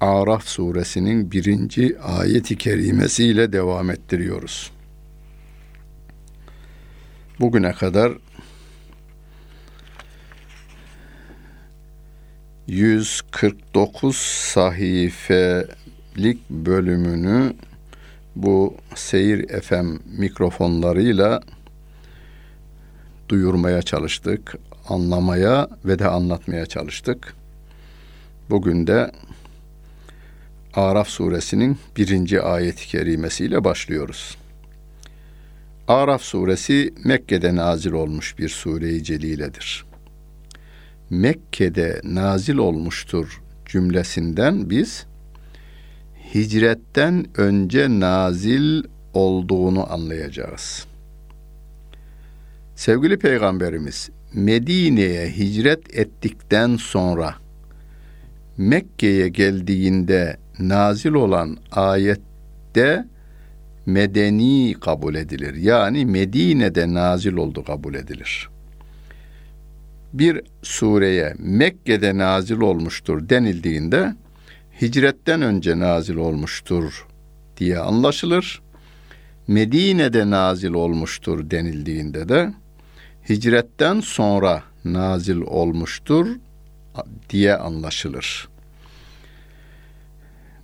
Araf suresinin birinci ayeti kerimesiyle devam ettiriyoruz. Bugüne kadar 149 sahifelik bölümünü bu Seyir FM mikrofonlarıyla duyurmaya çalıştık, anlamaya ve de anlatmaya çalıştık. Bugün de Araf suresinin birinci ayet-i kerimesiyle başlıyoruz. Araf suresi Mekke'de nazil olmuş bir sure-i celiledir. Mekke'de nazil olmuştur cümlesinden biz hicretten önce nazil olduğunu anlayacağız. Sevgili Peygamberimiz Medine'ye hicret ettikten sonra Mekke'ye geldiğinde nazil olan ayette medeni kabul edilir. Yani Medine'de nazil oldu kabul edilir. Bir sureye Mekke'de nazil olmuştur denildiğinde hicretten önce nazil olmuştur diye anlaşılır. Medine'de nazil olmuştur denildiğinde de hicretten sonra nazil olmuştur diye anlaşılır.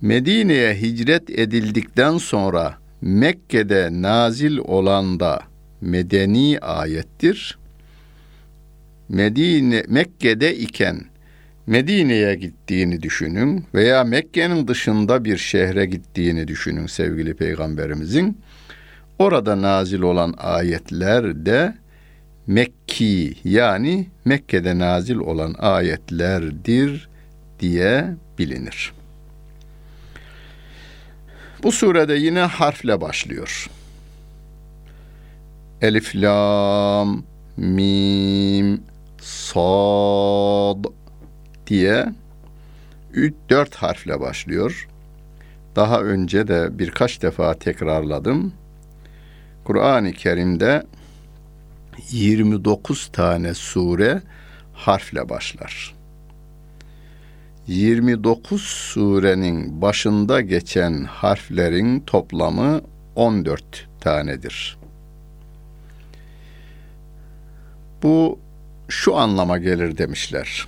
Medine'ye hicret edildikten sonra Mekke'de nazil olan da medeni ayettir. Medine Mekke'de iken Medine'ye gittiğini düşünün veya Mekke'nin dışında bir şehre gittiğini düşünün sevgili peygamberimizin. Orada nazil olan ayetler de Mekki yani Mekke'de nazil olan ayetlerdir diye bilinir. Bu surede yine harfle başlıyor. Elif, lam, mim, sad diye 3-4 harfle başlıyor. Daha önce de birkaç defa tekrarladım. Kur'an-ı Kerim'de 29 tane sure harfle başlar. 29 surenin başında geçen harflerin toplamı 14 tanedir. Bu şu anlama gelir demişler.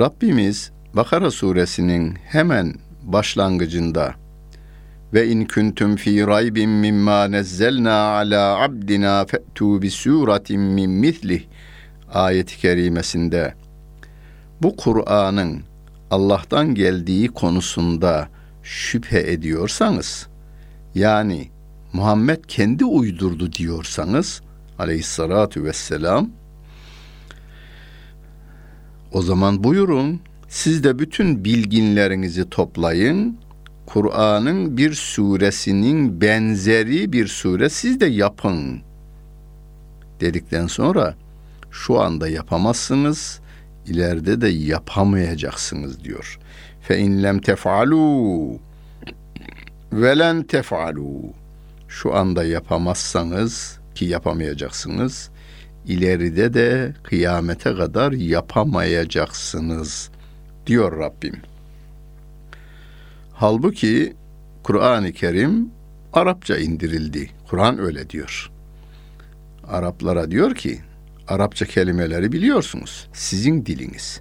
Rabbimiz Bakara suresinin hemen başlangıcında ve in kuntum fi raybin mimma nezzelna ala abdina fe'tu bi suratin min mislih ayeti kerimesinde bu Kur'an'ın Allah'tan geldiği konusunda şüphe ediyorsanız yani Muhammed kendi uydurdu diyorsanız aleyhissalatu vesselam o zaman buyurun siz de bütün bilginlerinizi toplayın Kur'an'ın bir suresinin benzeri bir sure siz de yapın dedikten sonra şu anda yapamazsınız ileride de yapamayacaksınız diyor. Fe in lem tefalu velen tefalu şu anda yapamazsanız ki yapamayacaksınız ileride de kıyamete kadar yapamayacaksınız diyor Rabbim. Halbuki Kur'an-ı Kerim Arapça indirildi. Kur'an öyle diyor. Araplara diyor ki Arapça kelimeleri biliyorsunuz. Sizin diliniz.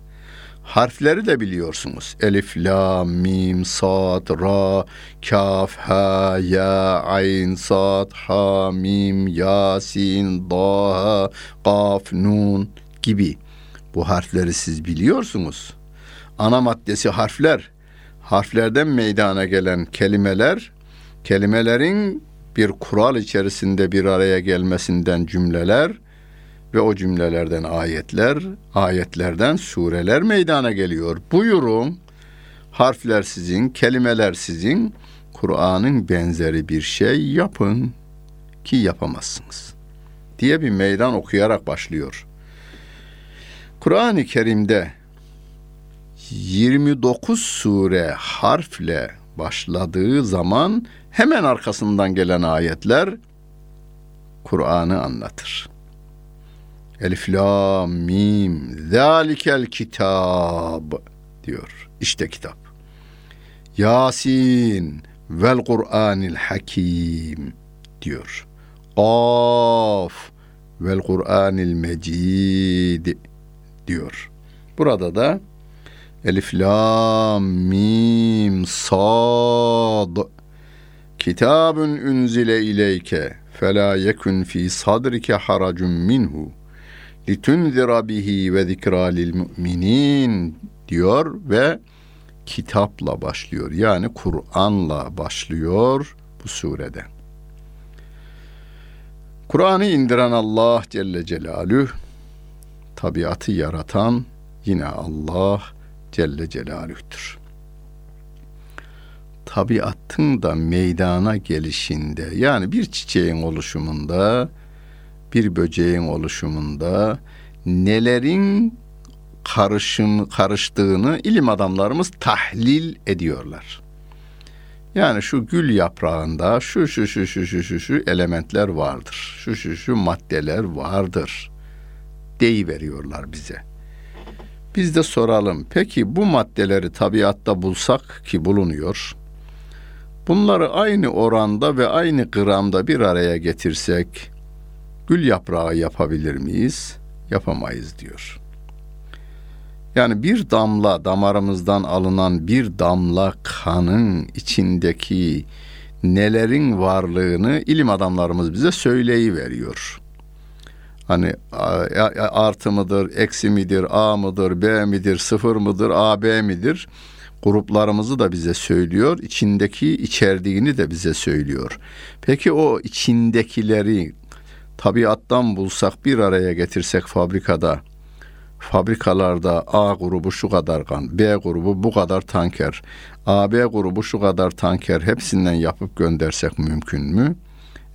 Harfleri de biliyorsunuz. Elif, la, mim, sad, ra, kaf, ha, ya, ayn, sad, ha, mim, yasin, daha, kaf, nun gibi. Bu harfleri siz biliyorsunuz. Ana maddesi harfler. Harflerden meydana gelen kelimeler, kelimelerin bir kural içerisinde bir araya gelmesinden cümleler, ve o cümlelerden ayetler, ayetlerden sureler meydana geliyor. Buyurun harfler sizin, kelimeler sizin. Kur'an'ın benzeri bir şey yapın ki yapamazsınız. Diye bir meydan okuyarak başlıyor. Kur'an-ı Kerim'de 29 sure harfle başladığı zaman hemen arkasından gelen ayetler Kur'an'ı anlatır. Elif lam mim zalikel kitab diyor. İşte kitap. Yasin vel Kur'anil hakim diyor. Af vel Kur'anil mecid diyor. Burada da Elif lam mim sad Kitabun unzile ileyke fela yekun fi sadrike haracun minhu litunzira bihi ve lil müminin diyor ve kitapla başlıyor. Yani Kur'an'la başlıyor bu surede. Kur'an'ı indiren Allah Celle Celaluhu, tabiatı yaratan yine Allah Celle Celaluh'tür. Tabiatın da meydana gelişinde yani bir çiçeğin oluşumunda, bir böceğin oluşumunda nelerin karışım karıştığını ilim adamlarımız tahlil ediyorlar. Yani şu gül yaprağında şu şu şu şu şu şu şu elementler vardır. Şu şu şu maddeler vardır. Deyi veriyorlar bize. Biz de soralım. Peki bu maddeleri tabiatta bulsak ki bulunuyor. Bunları aynı oranda ve aynı gramda bir araya getirsek gül yaprağı yapabilir miyiz? Yapamayız diyor. Yani bir damla damarımızdan alınan bir damla kanın içindeki nelerin varlığını ilim adamlarımız bize söyleyi veriyor. Hani artı mıdır, eksi midir, A mıdır, B midir, sıfır mıdır, A, B midir? Gruplarımızı da bize söylüyor. içindeki içerdiğini de bize söylüyor. Peki o içindekileri tabiattan bulsak bir araya getirsek fabrikada fabrikalarda A grubu şu kadar kan, B grubu bu kadar tanker, AB grubu şu kadar tanker hepsinden yapıp göndersek mümkün mü?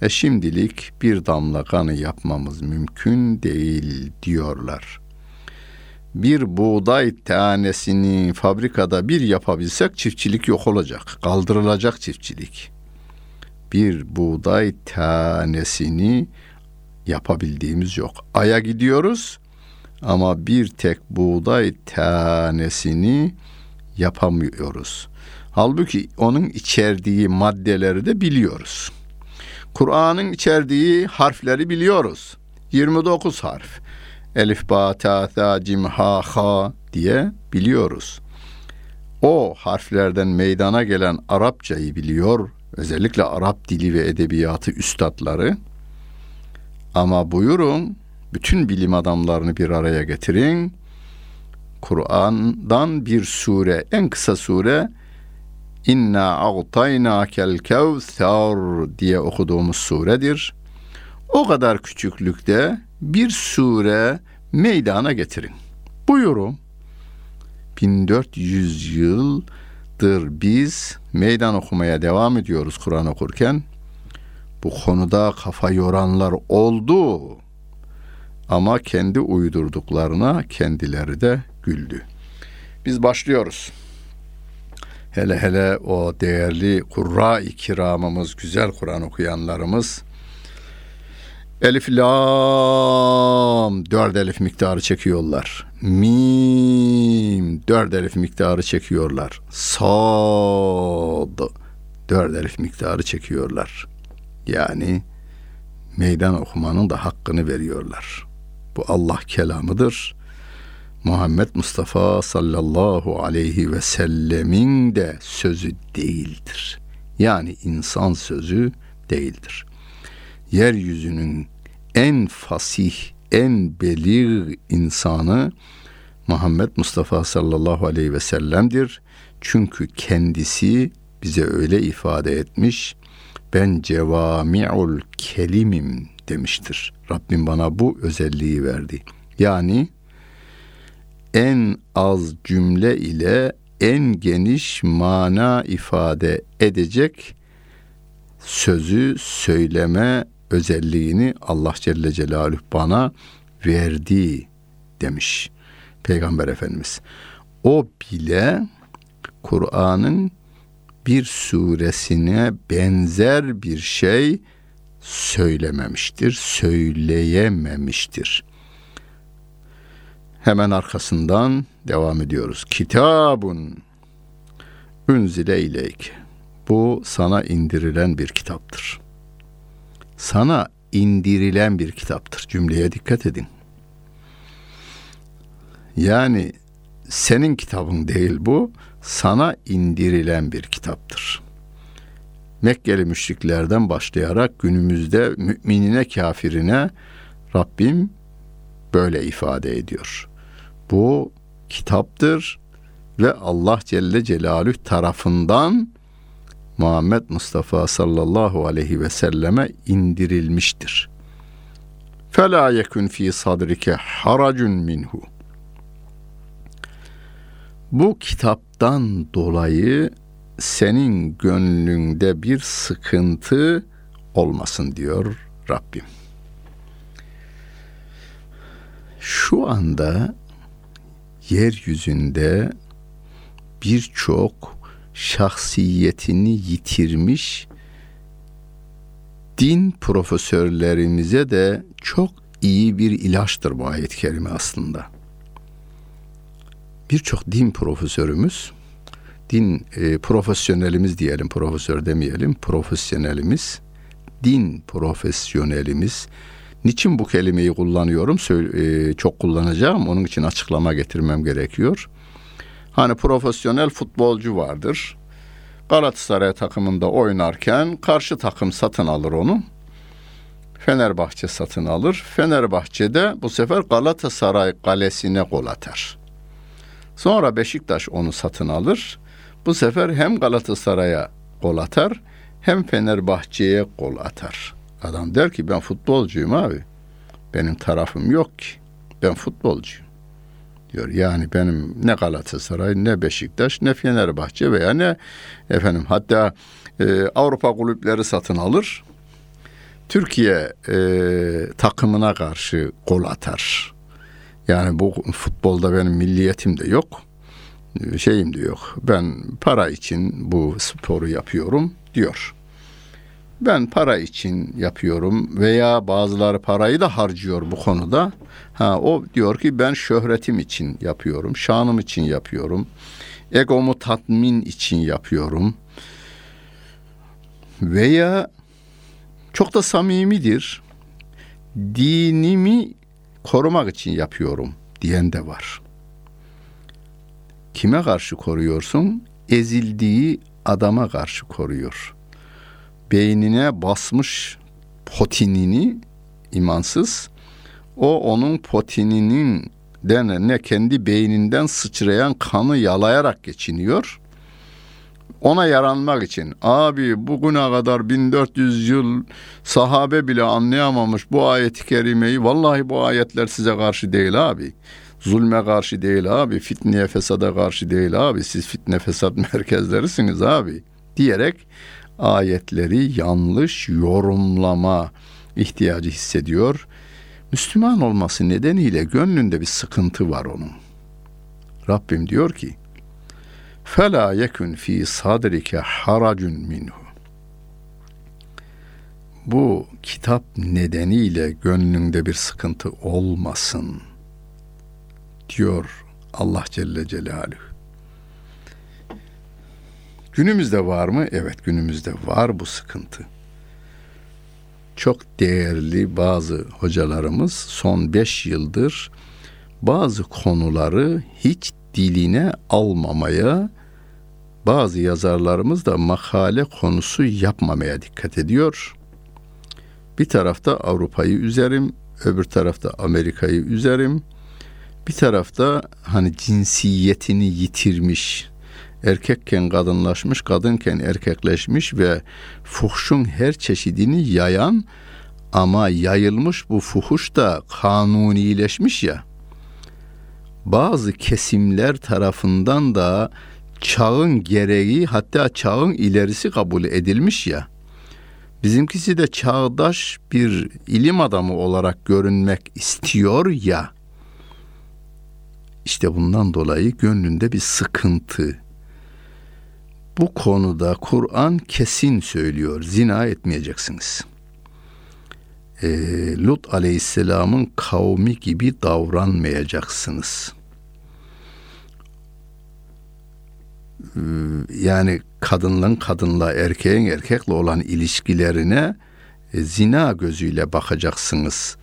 E şimdilik bir damla kanı yapmamız mümkün değil diyorlar. Bir buğday tanesini fabrikada bir yapabilsek çiftçilik yok olacak. Kaldırılacak çiftçilik. Bir buğday tanesini yapabildiğimiz yok. Aya gidiyoruz ama bir tek buğday tanesini yapamıyoruz. Halbuki onun içerdiği maddeleri de biliyoruz. Kur'an'ın içerdiği harfleri biliyoruz. 29 harf. Elif, ba, ta, ta, cim, ha, ha diye biliyoruz. O harflerden meydana gelen Arapçayı biliyor. Özellikle Arap dili ve edebiyatı üstadları. Ama buyurun bütün bilim adamlarını bir araya getirin. Kur'an'dan bir sure, en kısa sure İnna a'taynakel kevser diye okuduğumuz suredir. O kadar küçüklükte bir sure meydana getirin. Buyurun. 1400 yıldır biz meydan okumaya devam ediyoruz Kur'an okurken. Bu konuda kafa yoranlar oldu. Ama kendi uydurduklarına kendileri de güldü. Biz başlıyoruz. Hele hele o değerli Kurra-i Kiramımız, güzel Kur'an okuyanlarımız Elif lam dört elif miktarı çekiyorlar. Mim dört elif miktarı çekiyorlar. Sad dört elif miktarı çekiyorlar. Yani meydan okumanın da hakkını veriyorlar. Bu Allah kelamıdır. Muhammed Mustafa sallallahu aleyhi ve sellemin de sözü değildir. Yani insan sözü değildir. Yeryüzünün en fasih, en belir insanı Muhammed Mustafa sallallahu aleyhi ve sellem'dir. Çünkü kendisi bize öyle ifade etmiş. Ben cevami'ul kelimim demiştir. Rabbim bana bu özelliği verdi. Yani en az cümle ile en geniş mana ifade edecek sözü söyleme özelliğini Allah Celle Celaluhu bana verdi demiş Peygamber Efendimiz. O bile Kur'an'ın bir suresine benzer bir şey söylememiştir, söyleyememiştir. Hemen arkasından devam ediyoruz. Kitabun unzile. Bu sana indirilen bir kitaptır. Sana indirilen bir kitaptır. Cümleye dikkat edin. Yani senin kitabın değil bu, sana indirilen bir kitaptır. Mekkeli müşriklerden başlayarak günümüzde müminine kafirine Rabbim böyle ifade ediyor. Bu kitaptır ve Allah Celle Celaluhu tarafından Muhammed Mustafa sallallahu aleyhi ve selleme indirilmiştir. Fela yekun fi sadrike haracun minhu. Bu kitaptan dolayı senin gönlünde bir sıkıntı olmasın diyor Rabbim. Şu anda yeryüzünde birçok şahsiyetini yitirmiş din profesörlerimize de çok iyi bir ilaçtır bu ayet-i kerime aslında. Birçok din profesörümüz, din e, profesyonelimiz diyelim, profesör demeyelim, profesyonelimiz, din profesyonelimiz, Niçin bu kelimeyi kullanıyorum? Söyle, e, çok kullanacağım. Onun için açıklama getirmem gerekiyor. Hani profesyonel futbolcu vardır. Galatasaray takımında oynarken karşı takım satın alır onu. Fenerbahçe satın alır. Fenerbahçe'de bu sefer Galatasaray kalesine gol atar. Sonra Beşiktaş onu satın alır. Bu sefer hem Galatasaray'a gol atar hem Fenerbahçe'ye gol atar. Adam der ki ben futbolcuyum abi. Benim tarafım yok ki. Ben futbolcuyum. Diyor yani benim ne Galatasaray ne Beşiktaş ne Fenerbahçe veya ne efendim hatta e, Avrupa kulüpleri satın alır. Türkiye e, takımına karşı gol atar. Yani bu futbolda benim milliyetim de yok. Şeyim de yok. Ben para için bu sporu yapıyorum diyor ben para için yapıyorum veya bazıları parayı da harcıyor bu konuda. Ha o diyor ki ben şöhretim için yapıyorum, şanım için yapıyorum. Egomu tatmin için yapıyorum. Veya çok da samimidir. Dinimi korumak için yapıyorum diyen de var. Kime karşı koruyorsun? Ezildiği adama karşı koruyor beynine basmış potinini imansız o onun potininin ne kendi beyninden sıçrayan kanı yalayarak geçiniyor. Ona yaranmak için abi bugüne kadar 1400 yıl sahabe bile anlayamamış bu ayeti kerimeyi vallahi bu ayetler size karşı değil abi. Zulme karşı değil abi, fitneye fesada karşı değil abi. Siz fitne fesat merkezlerisiniz abi diyerek ayetleri yanlış yorumlama ihtiyacı hissediyor. Müslüman olması nedeniyle gönlünde bir sıkıntı var onun. Rabbim diyor ki: "Fela yekun fi sadrike haracun minhu." Bu kitap nedeniyle gönlünde bir sıkıntı olmasın diyor Allah Celle Celaluhu. Günümüzde var mı? Evet günümüzde var bu sıkıntı. Çok değerli bazı hocalarımız son beş yıldır bazı konuları hiç diline almamaya, bazı yazarlarımız da makale konusu yapmamaya dikkat ediyor. Bir tarafta Avrupa'yı üzerim, öbür tarafta Amerika'yı üzerim. Bir tarafta hani cinsiyetini yitirmiş, erkekken kadınlaşmış, kadınken erkekleşmiş ve fuhşun her çeşidini yayan ama yayılmış bu fuhuş da kanunileşmiş ya. Bazı kesimler tarafından da çağın gereği hatta çağın ilerisi kabul edilmiş ya. Bizimkisi de çağdaş bir ilim adamı olarak görünmek istiyor ya. İşte bundan dolayı gönlünde bir sıkıntı. Bu konuda Kur'an kesin söylüyor. Zina etmeyeceksiniz. E, Lut aleyhisselamın kavmi gibi davranmayacaksınız. E, yani kadınla kadınla erkeğin erkekle olan ilişkilerine e, zina gözüyle bakacaksınız.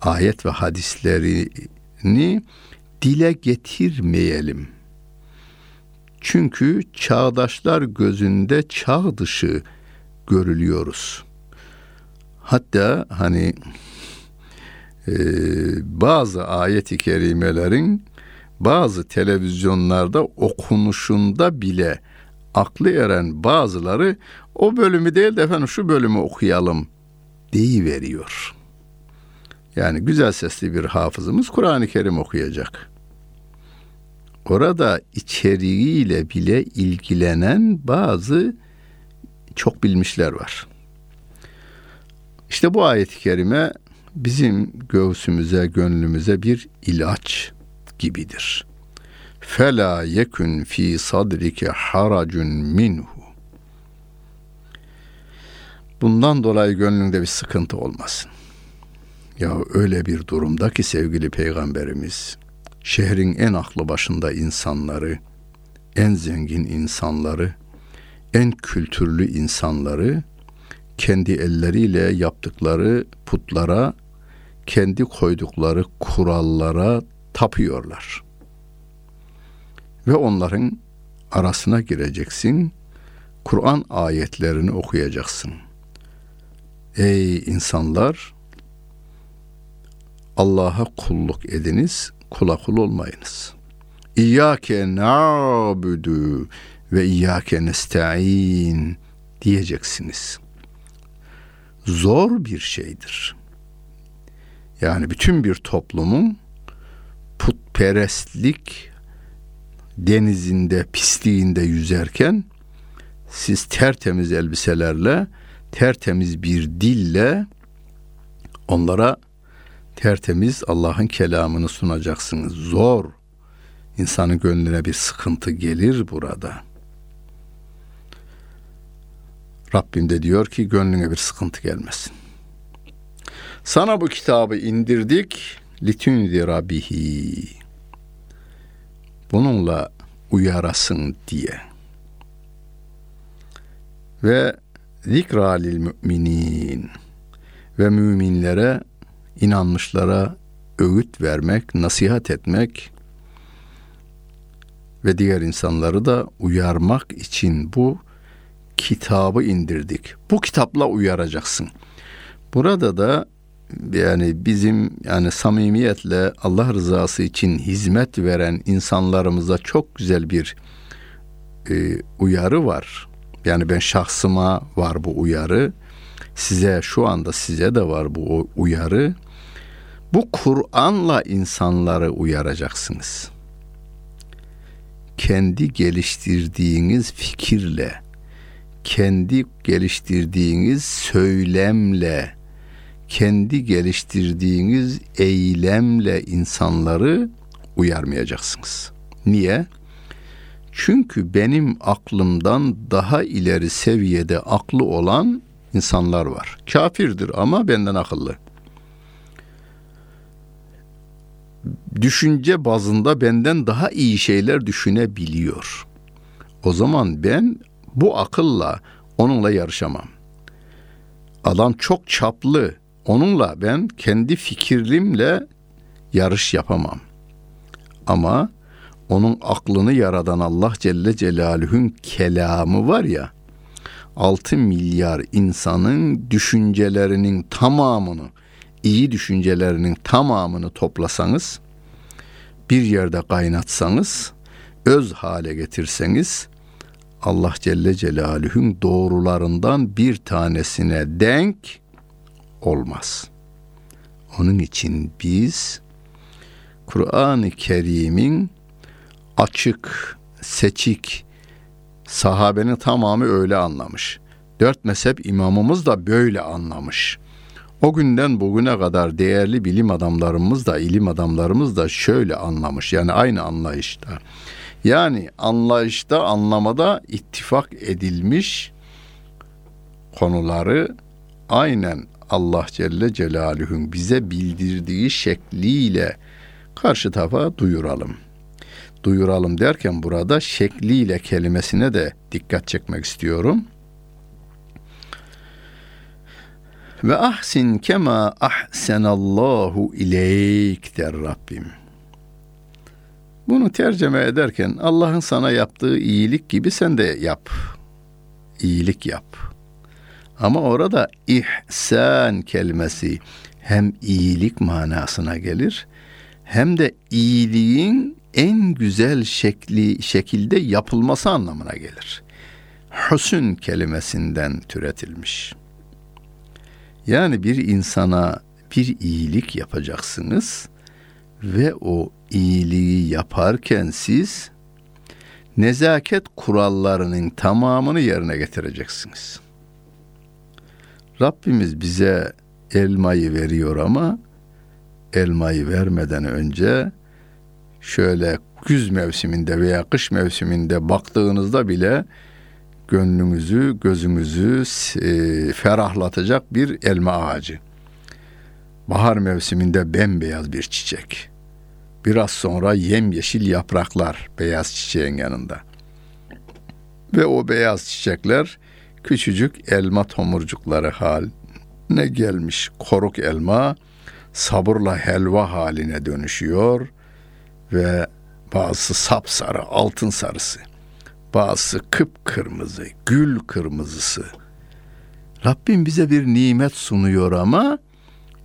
Ayet ve hadislerini dile getirmeyelim. Çünkü çağdaşlar gözünde çağ dışı görülüyoruz. Hatta hani e, bazı ayet-i kerimelerin bazı televizyonlarda okunuşunda bile aklı eren bazıları o bölümü değil de efendim şu bölümü okuyalım deyi veriyor. Yani güzel sesli bir hafızımız Kur'an-ı Kerim okuyacak. Orada içeriğiyle bile ilgilenen bazı çok bilmişler var. İşte bu ayet-i kerime bizim göğsümüze, gönlümüze bir ilaç gibidir. Fela yekun fi sadrike haracun minhu. Bundan dolayı gönlünde bir sıkıntı olmasın. Ya öyle bir durumda ki sevgili peygamberimiz şehrin en aklı başında insanları, en zengin insanları, en kültürlü insanları kendi elleriyle yaptıkları putlara, kendi koydukları kurallara tapıyorlar. Ve onların arasına gireceksin. Kur'an ayetlerini okuyacaksın. Ey insanlar, Allah'a kulluk ediniz, kula kul olmayınız. İyyâke na'budu ve iyyâke nesta'in diyeceksiniz. Zor bir şeydir. Yani bütün bir toplumun putperestlik denizinde, pisliğinde yüzerken siz tertemiz elbiselerle, tertemiz bir dille onlara tertemiz Allah'ın kelamını sunacaksınız. Zor. İnsanın gönlüne bir sıkıntı gelir burada. Rabbim de diyor ki gönlüne bir sıkıntı gelmesin. Sana bu kitabı indirdik litünzira bihi. Bununla uyarasın diye. Ve zikra lil müminin ve müminlere inanmışlara öğüt vermek, nasihat etmek ve diğer insanları da uyarmak için bu kitabı indirdik. Bu kitapla uyaracaksın. Burada da yani bizim yani samimiyetle Allah rızası için hizmet veren insanlarımıza çok güzel bir e, uyarı var. Yani ben şahsıma var bu uyarı. Size şu anda size de var bu uyarı. Bu Kur'an'la insanları uyaracaksınız. Kendi geliştirdiğiniz fikirle, kendi geliştirdiğiniz söylemle, kendi geliştirdiğiniz eylemle insanları uyarmayacaksınız. Niye? Çünkü benim aklımdan daha ileri seviyede aklı olan insanlar var. Kafirdir ama benden akıllı. düşünce bazında benden daha iyi şeyler düşünebiliyor. O zaman ben bu akılla onunla yarışamam. Adam çok çaplı. Onunla ben kendi fikirlimle yarış yapamam. Ama onun aklını yaradan Allah Celle Celaluhu'nun kelamı var ya, 6 milyar insanın düşüncelerinin tamamını iyi düşüncelerinin tamamını toplasanız, bir yerde kaynatsanız, öz hale getirseniz, Allah Celle Celaluhu'nun doğrularından bir tanesine denk olmaz. Onun için biz Kur'an-ı Kerim'in açık, seçik Sahabenin tamamı öyle anlamış. Dört mezhep imamımız da böyle anlamış. O günden bugüne kadar değerli bilim adamlarımız da, ilim adamlarımız da şöyle anlamış. Yani aynı anlayışta. Yani anlayışta, anlamada ittifak edilmiş konuları aynen Allah Celle Celaluhu'nun bize bildirdiği şekliyle karşı tarafa duyuralım. Duyuralım derken burada şekliyle kelimesine de dikkat çekmek istiyorum. Ve ahsin kema ahsenallahu ileyk der Rabbim. Bunu tercüme ederken Allah'ın sana yaptığı iyilik gibi sen de yap. İyilik yap. Ama orada ihsan kelimesi hem iyilik manasına gelir hem de iyiliğin en güzel şekli şekilde yapılması anlamına gelir. Hüsün kelimesinden türetilmiş. Yani bir insana bir iyilik yapacaksınız ve o iyiliği yaparken siz nezaket kurallarının tamamını yerine getireceksiniz. Rabbimiz bize elmayı veriyor ama elmayı vermeden önce şöyle güz mevsiminde veya kış mevsiminde baktığınızda bile gönlünüzü, gözünüzü e, ferahlatacak bir elma ağacı. Bahar mevsiminde bembeyaz bir çiçek. Biraz sonra yemyeşil yapraklar beyaz çiçeğin yanında. Ve o beyaz çiçekler küçücük elma tomurcukları haline gelmiş. Koruk elma sabırla helva haline dönüşüyor ve bazısı sapsarı, altın sarısı, bazısı kıpkırmızı, gül kırmızısı. Rabbim bize bir nimet sunuyor ama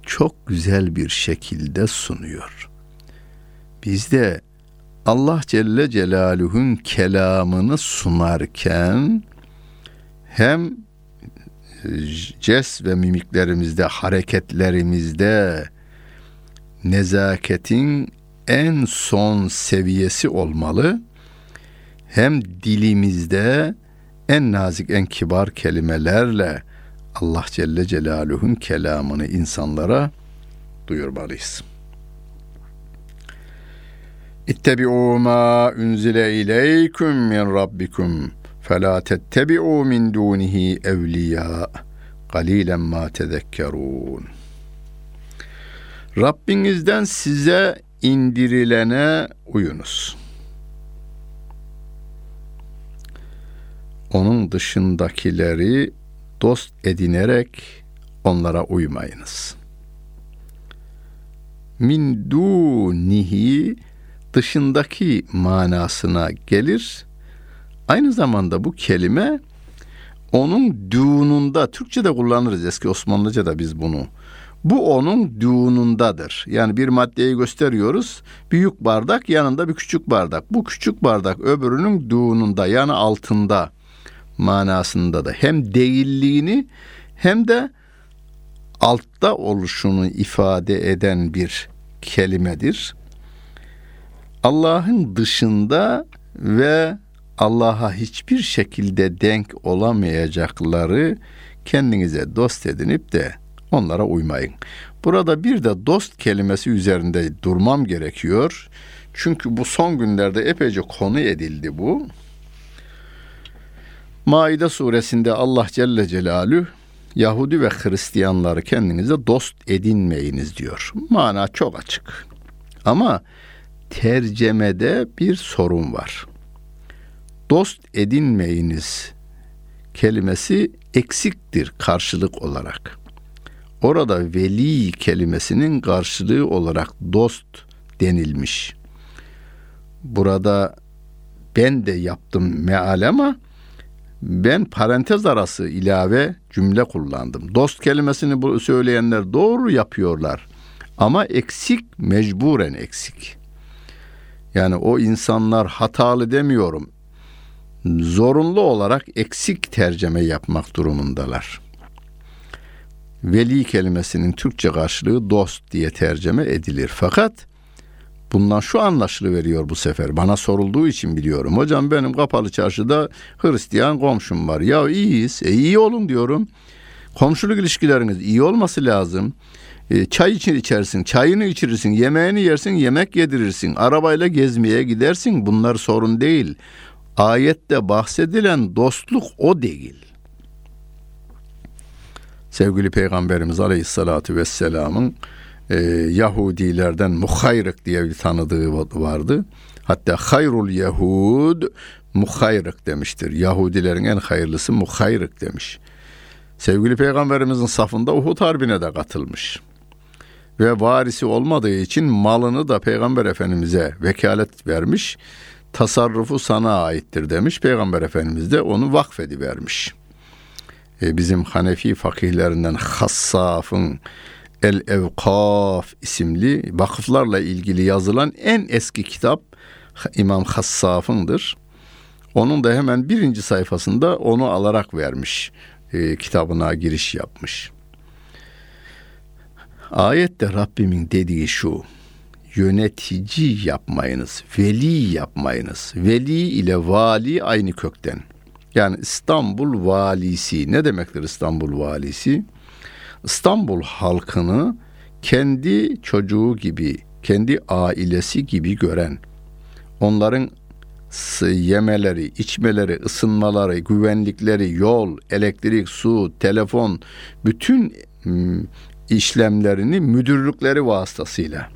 çok güzel bir şekilde sunuyor. Biz de Allah Celle Celaluhu'nun kelamını sunarken hem jest ve mimiklerimizde, hareketlerimizde nezaketin en son seviyesi olmalı. Hem dilimizde en nazik, en kibar kelimelerle Allah Celle Celaluhu'nun kelamını insanlara duyurmalıyız. İttebi'u ma unzile ileyküm min rabbikum fela tettebi'u min dunihi evliya galilen ma tezekkerun. Rabbinizden size indirilene uyunuz. Onun dışındakileri dost edinerek onlara uymayınız. Min dunihi dışındaki manasına gelir Aynı zamanda bu kelime onun düğününde, Türkçe'de kullanırız eski Osmanlıca'da biz bunu. Bu onun düğünündadır. Yani bir maddeyi gösteriyoruz. Büyük bardak yanında bir küçük bardak. Bu küçük bardak öbürünün düğününde yani altında manasında da hem değilliğini hem de altta oluşunu ifade eden bir kelimedir. Allah'ın dışında ve Allah'a hiçbir şekilde denk olamayacakları kendinize dost edinip de onlara uymayın. Burada bir de dost kelimesi üzerinde durmam gerekiyor. Çünkü bu son günlerde epeyce konu edildi bu. Maide suresinde Allah Celle Celalü Yahudi ve Hristiyanları kendinize dost edinmeyiniz diyor. Mana çok açık. Ama tercemede bir sorun var dost edinmeyiniz kelimesi eksiktir karşılık olarak. Orada veli kelimesinin karşılığı olarak dost denilmiş. Burada ben de yaptım meal ama ben parantez arası ilave cümle kullandım. Dost kelimesini söyleyenler doğru yapıyorlar. Ama eksik, mecburen eksik. Yani o insanlar hatalı demiyorum zorunlu olarak eksik tercüme yapmak durumundalar. Veli kelimesinin Türkçe karşılığı dost diye tercüme edilir. Fakat Bundan şu anlaşılı veriyor bu sefer. Bana sorulduğu için biliyorum. Hocam benim kapalı çarşıda Hristiyan komşum var. Ya iyiyiz. E iyi olun diyorum. Komşuluk ilişkileriniz iyi olması lazım. E, çay için içersin, çayını içirirsin, yemeğini yersin, yemek yedirirsin, arabayla gezmeye gidersin. Bunlar sorun değil. Ayette bahsedilen dostluk o değil. Sevgili Peygamberimiz Aleyhisselatü Vesselam'ın e, Yahudilerden muhayrık diye bir tanıdığı vardı. Hatta hayrul Yahud muhayrık demiştir. Yahudilerin en hayırlısı muhayrık demiş. Sevgili Peygamberimizin safında Uhud Harbi'ne de katılmış. Ve varisi olmadığı için malını da Peygamber Efendimiz'e vekalet vermiş. Tasarrufu sana aittir demiş. Peygamber Efendimiz de onu vakfedivermiş. E, bizim Hanefi fakihlerinden Hassaf'ın El Evkaf isimli vakıflarla ilgili yazılan en eski kitap İmam Hassaf'ındır. Onun da hemen birinci sayfasında onu alarak vermiş. E, kitabına giriş yapmış. Ayette Rabbimin dediği şu. Yönetici yapmayınız, veli yapmayınız. Veli ile vali aynı kökten. Yani İstanbul valisi ne demektir İstanbul valisi? İstanbul halkını kendi çocuğu gibi, kendi ailesi gibi gören, onların yemeleri, içmeleri, ısınmaları, güvenlikleri, yol, elektrik, su, telefon, bütün işlemlerini müdürlükleri vasıtasıyla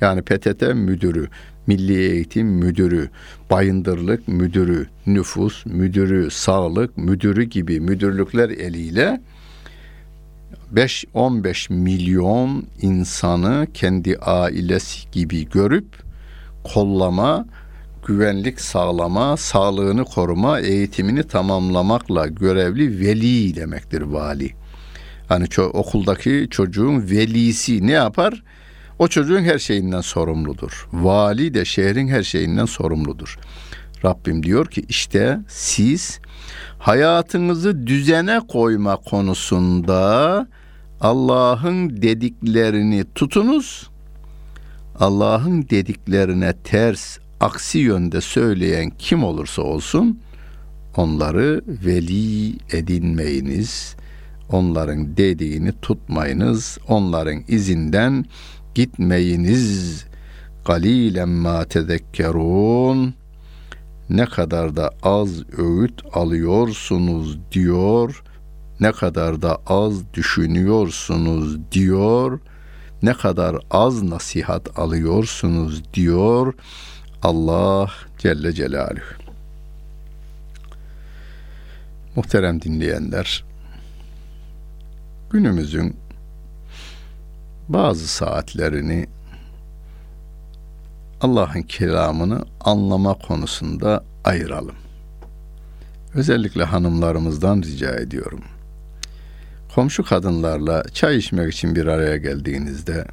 yani PTT müdürü, Milli Eğitim Müdürü, Bayındırlık Müdürü, Nüfus Müdürü, Sağlık Müdürü gibi müdürlükler eliyle 5-15 milyon insanı kendi ailesi gibi görüp kollama, güvenlik sağlama, sağlığını koruma, eğitimini tamamlamakla görevli veli demektir vali. Hani ço- okuldaki çocuğun velisi ne yapar? O çocuğun her şeyinden sorumludur. Vali de şehrin her şeyinden sorumludur. Rabbim diyor ki işte siz hayatınızı düzene koyma konusunda Allah'ın dediklerini tutunuz. Allah'ın dediklerine ters, aksi yönde söyleyen kim olursa olsun onları veli edinmeyiniz. Onların dediğini tutmayınız. Onların izinden gitmeyiniz. Galilen ma tezekkerun. Ne kadar da az öğüt alıyorsunuz diyor. Ne kadar da az düşünüyorsunuz diyor. Ne kadar az nasihat alıyorsunuz diyor Allah Celle Celaluhu. Muhterem dinleyenler, günümüzün bazı saatlerini Allah'ın kelamını anlama konusunda ayıralım. Özellikle hanımlarımızdan rica ediyorum. Komşu kadınlarla çay içmek için bir araya geldiğinizde,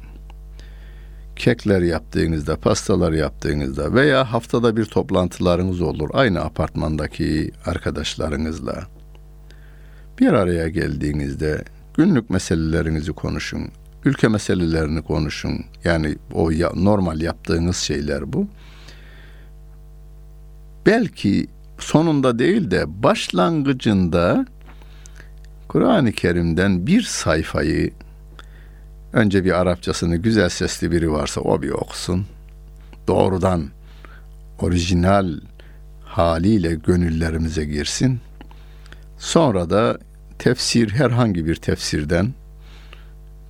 kekler yaptığınızda, pastalar yaptığınızda veya haftada bir toplantılarınız olur aynı apartmandaki arkadaşlarınızla. Bir araya geldiğinizde günlük meselelerinizi konuşun, ülke meselelerini konuşun. Yani o ya, normal yaptığınız şeyler bu. Belki sonunda değil de başlangıcında Kur'an-ı Kerim'den bir sayfayı önce bir Arapçasını güzel sesli biri varsa o bir okusun. Doğrudan orijinal haliyle gönüllerimize girsin. Sonra da tefsir herhangi bir tefsirden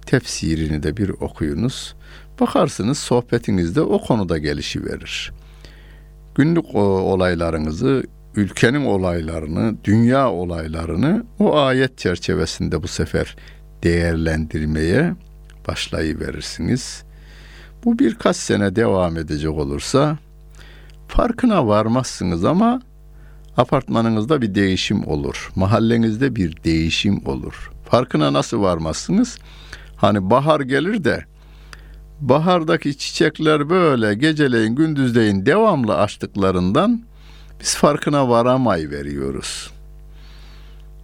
tefsirini de bir okuyunuz. Bakarsınız sohbetinizde o konuda gelişi verir. Günlük olaylarınızı, ülkenin olaylarını, dünya olaylarını o ayet çerçevesinde bu sefer değerlendirmeye başlayıverirsiniz. Bu birkaç sene devam edecek olursa farkına varmazsınız ama apartmanınızda bir değişim olur. Mahallenizde bir değişim olur. Farkına nasıl varmazsınız? Hani bahar gelir de bahardaki çiçekler böyle geceleyin gündüzleyin devamlı açtıklarından biz farkına varamay veriyoruz.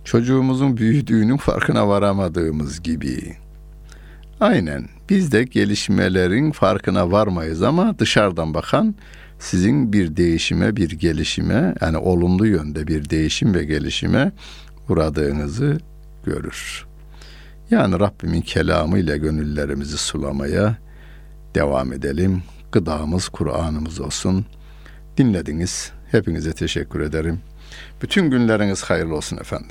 Çocuğumuzun büyüdüğünün farkına varamadığımız gibi. Aynen Biz de gelişmelerin farkına varmayız ama dışarıdan bakan sizin bir değişime, bir gelişime yani olumlu yönde bir değişim ve gelişime uğradığınızı görür. Yani Rabbimin kelamı ile gönüllerimizi sulamaya devam edelim. Gıdamız Kur'an'ımız olsun. Dinlediniz. Hepinize teşekkür ederim. Bütün günleriniz hayırlı olsun efendim.